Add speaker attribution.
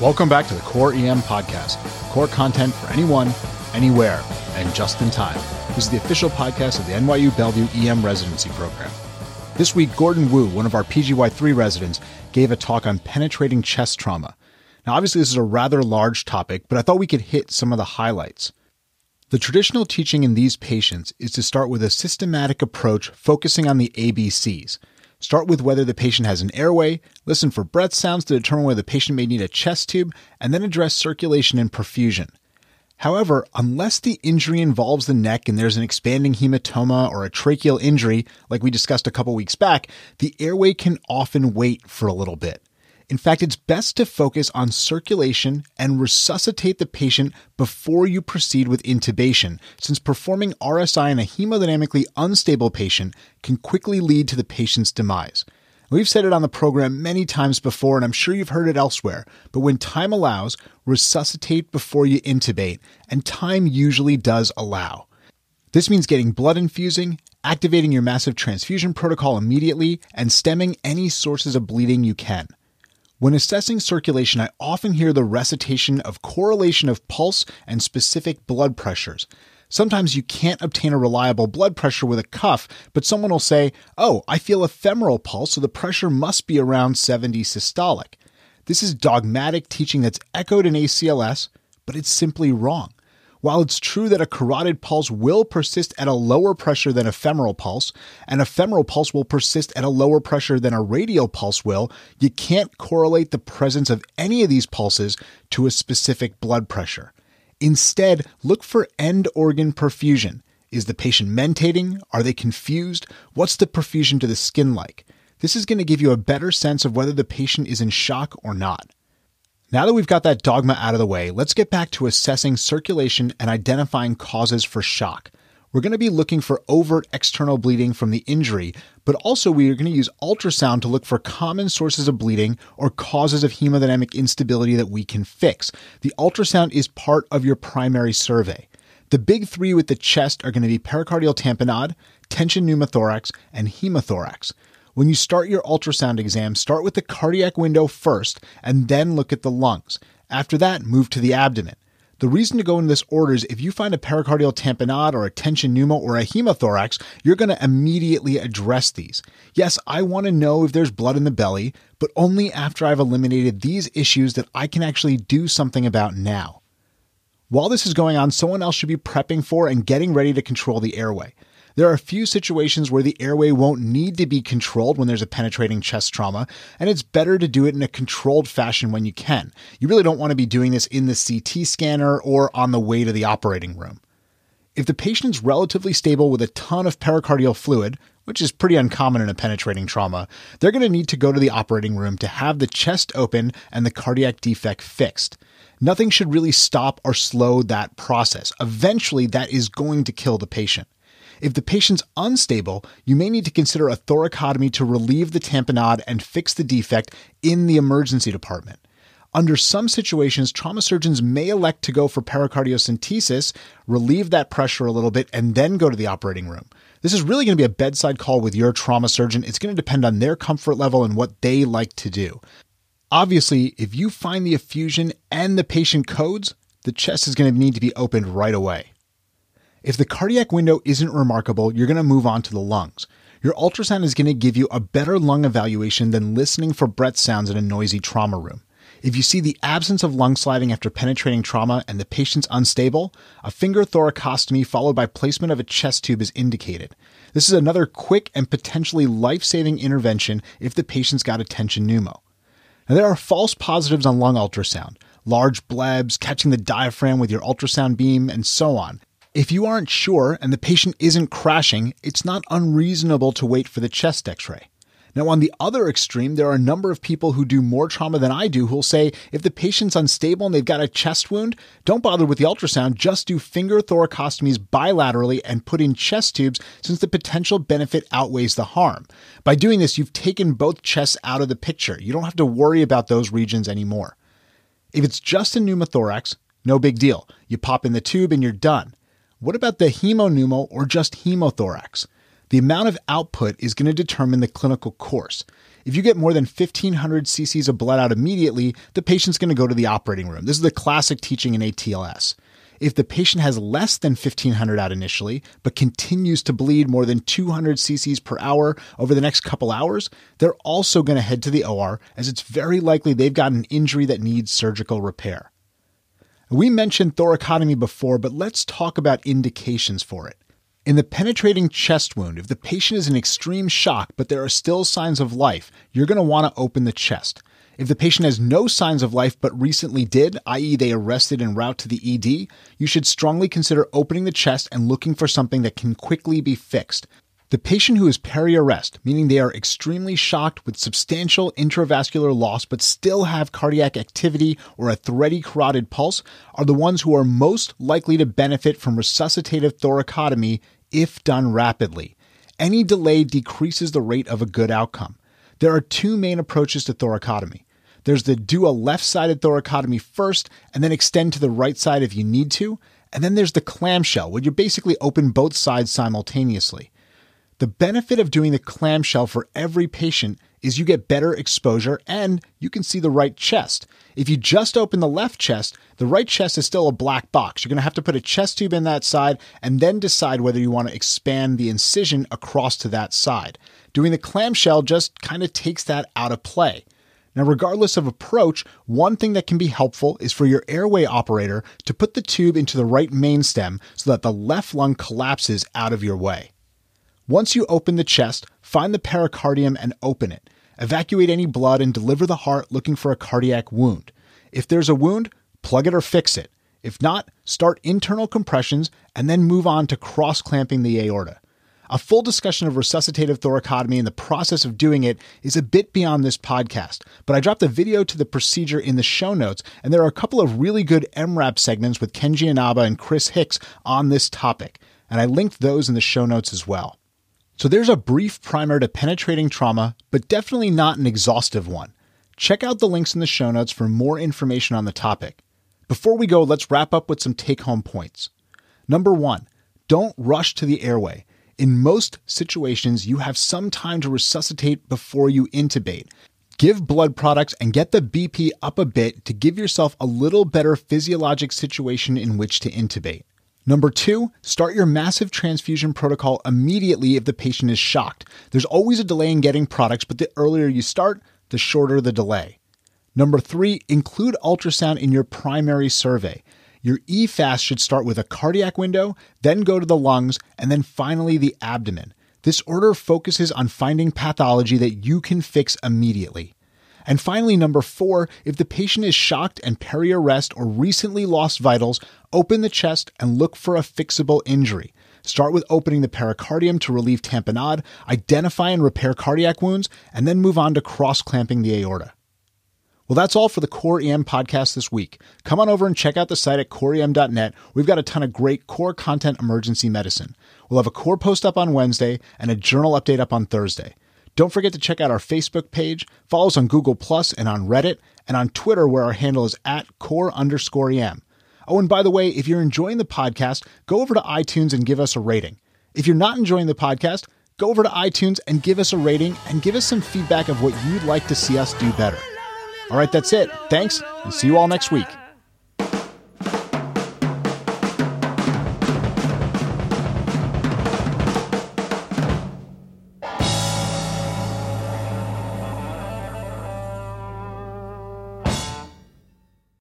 Speaker 1: Welcome back to the Core EM Podcast, core content for anyone, anywhere, and just in time. This is the official podcast of the NYU Bellevue EM Residency Program. This week, Gordon Wu, one of our PGY3 residents, gave a talk on penetrating chest trauma. Now, obviously, this is a rather large topic, but I thought we could hit some of the highlights. The traditional teaching in these patients is to start with a systematic approach focusing on the ABCs. Start with whether the patient has an airway, listen for breath sounds to determine whether the patient may need a chest tube, and then address circulation and perfusion. However, unless the injury involves the neck and there's an expanding hematoma or a tracheal injury, like we discussed a couple weeks back, the airway can often wait for a little bit. In fact, it's best to focus on circulation and resuscitate the patient before you proceed with intubation, since performing RSI in a hemodynamically unstable patient can quickly lead to the patient's demise. We've said it on the program many times before, and I'm sure you've heard it elsewhere, but when time allows, resuscitate before you intubate, and time usually does allow. This means getting blood infusing, activating your massive transfusion protocol immediately, and stemming any sources of bleeding you can. When assessing circulation, I often hear the recitation of correlation of pulse and specific blood pressures. Sometimes you can't obtain a reliable blood pressure with a cuff, but someone will say, Oh, I feel a femoral pulse, so the pressure must be around 70 systolic. This is dogmatic teaching that's echoed in ACLS, but it's simply wrong. While it's true that a carotid pulse will persist at a lower pressure than a femoral pulse, and a femoral pulse will persist at a lower pressure than a radial pulse will, you can't correlate the presence of any of these pulses to a specific blood pressure. Instead, look for end organ perfusion. Is the patient mentating? Are they confused? What's the perfusion to the skin like? This is going to give you a better sense of whether the patient is in shock or not. Now that we've got that dogma out of the way, let's get back to assessing circulation and identifying causes for shock. We're going to be looking for overt external bleeding from the injury, but also we are going to use ultrasound to look for common sources of bleeding or causes of hemodynamic instability that we can fix. The ultrasound is part of your primary survey. The big three with the chest are going to be pericardial tamponade, tension pneumothorax, and hemothorax. When you start your ultrasound exam, start with the cardiac window first and then look at the lungs. After that, move to the abdomen. The reason to go in this order is if you find a pericardial tamponade or a tension pneumo or a hemothorax, you're going to immediately address these. Yes, I want to know if there's blood in the belly, but only after I've eliminated these issues that I can actually do something about now. While this is going on, someone else should be prepping for and getting ready to control the airway. There are a few situations where the airway won't need to be controlled when there's a penetrating chest trauma, and it's better to do it in a controlled fashion when you can. You really don't want to be doing this in the CT scanner or on the way to the operating room. If the patient's relatively stable with a ton of pericardial fluid, which is pretty uncommon in a penetrating trauma, they're going to need to go to the operating room to have the chest open and the cardiac defect fixed. Nothing should really stop or slow that process. Eventually, that is going to kill the patient. If the patient's unstable, you may need to consider a thoracotomy to relieve the tamponade and fix the defect in the emergency department. Under some situations, trauma surgeons may elect to go for pericardiocentesis, relieve that pressure a little bit, and then go to the operating room. This is really going to be a bedside call with your trauma surgeon. It's going to depend on their comfort level and what they like to do. Obviously, if you find the effusion and the patient codes, the chest is going to need to be opened right away. If the cardiac window isn't remarkable, you're going to move on to the lungs. Your ultrasound is going to give you a better lung evaluation than listening for breath sounds in a noisy trauma room. If you see the absence of lung sliding after penetrating trauma and the patient's unstable, a finger thoracostomy followed by placement of a chest tube is indicated. This is another quick and potentially life saving intervention if the patient's got a tension pneumo. Now, there are false positives on lung ultrasound large blebs, catching the diaphragm with your ultrasound beam, and so on. If you aren't sure and the patient isn't crashing, it's not unreasonable to wait for the chest x ray. Now, on the other extreme, there are a number of people who do more trauma than I do who'll say if the patient's unstable and they've got a chest wound, don't bother with the ultrasound, just do finger thoracostomies bilaterally and put in chest tubes since the potential benefit outweighs the harm. By doing this, you've taken both chests out of the picture. You don't have to worry about those regions anymore. If it's just a pneumothorax, no big deal. You pop in the tube and you're done. What about the hemopneumo or just hemothorax? The amount of output is going to determine the clinical course. If you get more than 1500 cc's of blood out immediately, the patient's going to go to the operating room. This is the classic teaching in ATLS. If the patient has less than 1500 out initially, but continues to bleed more than 200 cc's per hour over the next couple hours, they're also going to head to the OR as it's very likely they've got an injury that needs surgical repair. We mentioned thoracotomy before, but let's talk about indications for it. In the penetrating chest wound, if the patient is in extreme shock but there are still signs of life, you're going to want to open the chest. If the patient has no signs of life but recently did, i.e., they arrested en route to the ED, you should strongly consider opening the chest and looking for something that can quickly be fixed. The patient who is peri-arrest, meaning they are extremely shocked with substantial intravascular loss but still have cardiac activity or a thready carotid pulse, are the ones who are most likely to benefit from resuscitative thoracotomy if done rapidly. Any delay decreases the rate of a good outcome. There are two main approaches to thoracotomy. There's the do a left sided thoracotomy first and then extend to the right side if you need to. And then there's the clamshell, where you basically open both sides simultaneously. The benefit of doing the clamshell for every patient is you get better exposure and you can see the right chest. If you just open the left chest, the right chest is still a black box. You're going to have to put a chest tube in that side and then decide whether you want to expand the incision across to that side. Doing the clamshell just kind of takes that out of play. Now, regardless of approach, one thing that can be helpful is for your airway operator to put the tube into the right main stem so that the left lung collapses out of your way. Once you open the chest, find the pericardium and open it. Evacuate any blood and deliver the heart looking for a cardiac wound. If there's a wound, plug it or fix it. If not, start internal compressions and then move on to cross clamping the aorta. A full discussion of resuscitative thoracotomy and the process of doing it is a bit beyond this podcast, but I dropped a video to the procedure in the show notes, and there are a couple of really good EM:RAP segments with Kenji Inaba and Chris Hicks on this topic, and I linked those in the show notes as well. So there's a brief primer to penetrating trauma, but definitely not an exhaustive one. Check out the links in the show notes for more information on the topic. Before we go, let's wrap up with some take home points. Number one, don't rush to the airway. In most situations, you have some time to resuscitate before you intubate. Give blood products and get the BP up a bit to give yourself a little better physiologic situation in which to intubate. Number two, start your massive transfusion protocol immediately if the patient is shocked. There's always a delay in getting products, but the earlier you start, the shorter the delay. Number three, include ultrasound in your primary survey. Your EFAST should start with a cardiac window, then go to the lungs, and then finally the abdomen. This order focuses on finding pathology that you can fix immediately. And finally, number four, if the patient is shocked and peri-arrest or recently lost vitals, open the chest and look for a fixable injury. Start with opening the pericardium to relieve tamponade, identify and repair cardiac wounds, and then move on to cross clamping the aorta. Well, that's all for the Core EM podcast this week. Come on over and check out the site at coreem.net. We've got a ton of great core content emergency medicine. We'll have a core post up on Wednesday and a journal update up on Thursday. Don't forget to check out our Facebook page, follow us on Google Plus and on Reddit, and on Twitter where our handle is at core underscore EM. Oh, and by the way, if you're enjoying the podcast, go over to iTunes and give us a rating. If you're not enjoying the podcast, go over to iTunes and give us a rating and give us some feedback of what you'd like to see us do better. All right, that's it. Thanks, and see you all next week.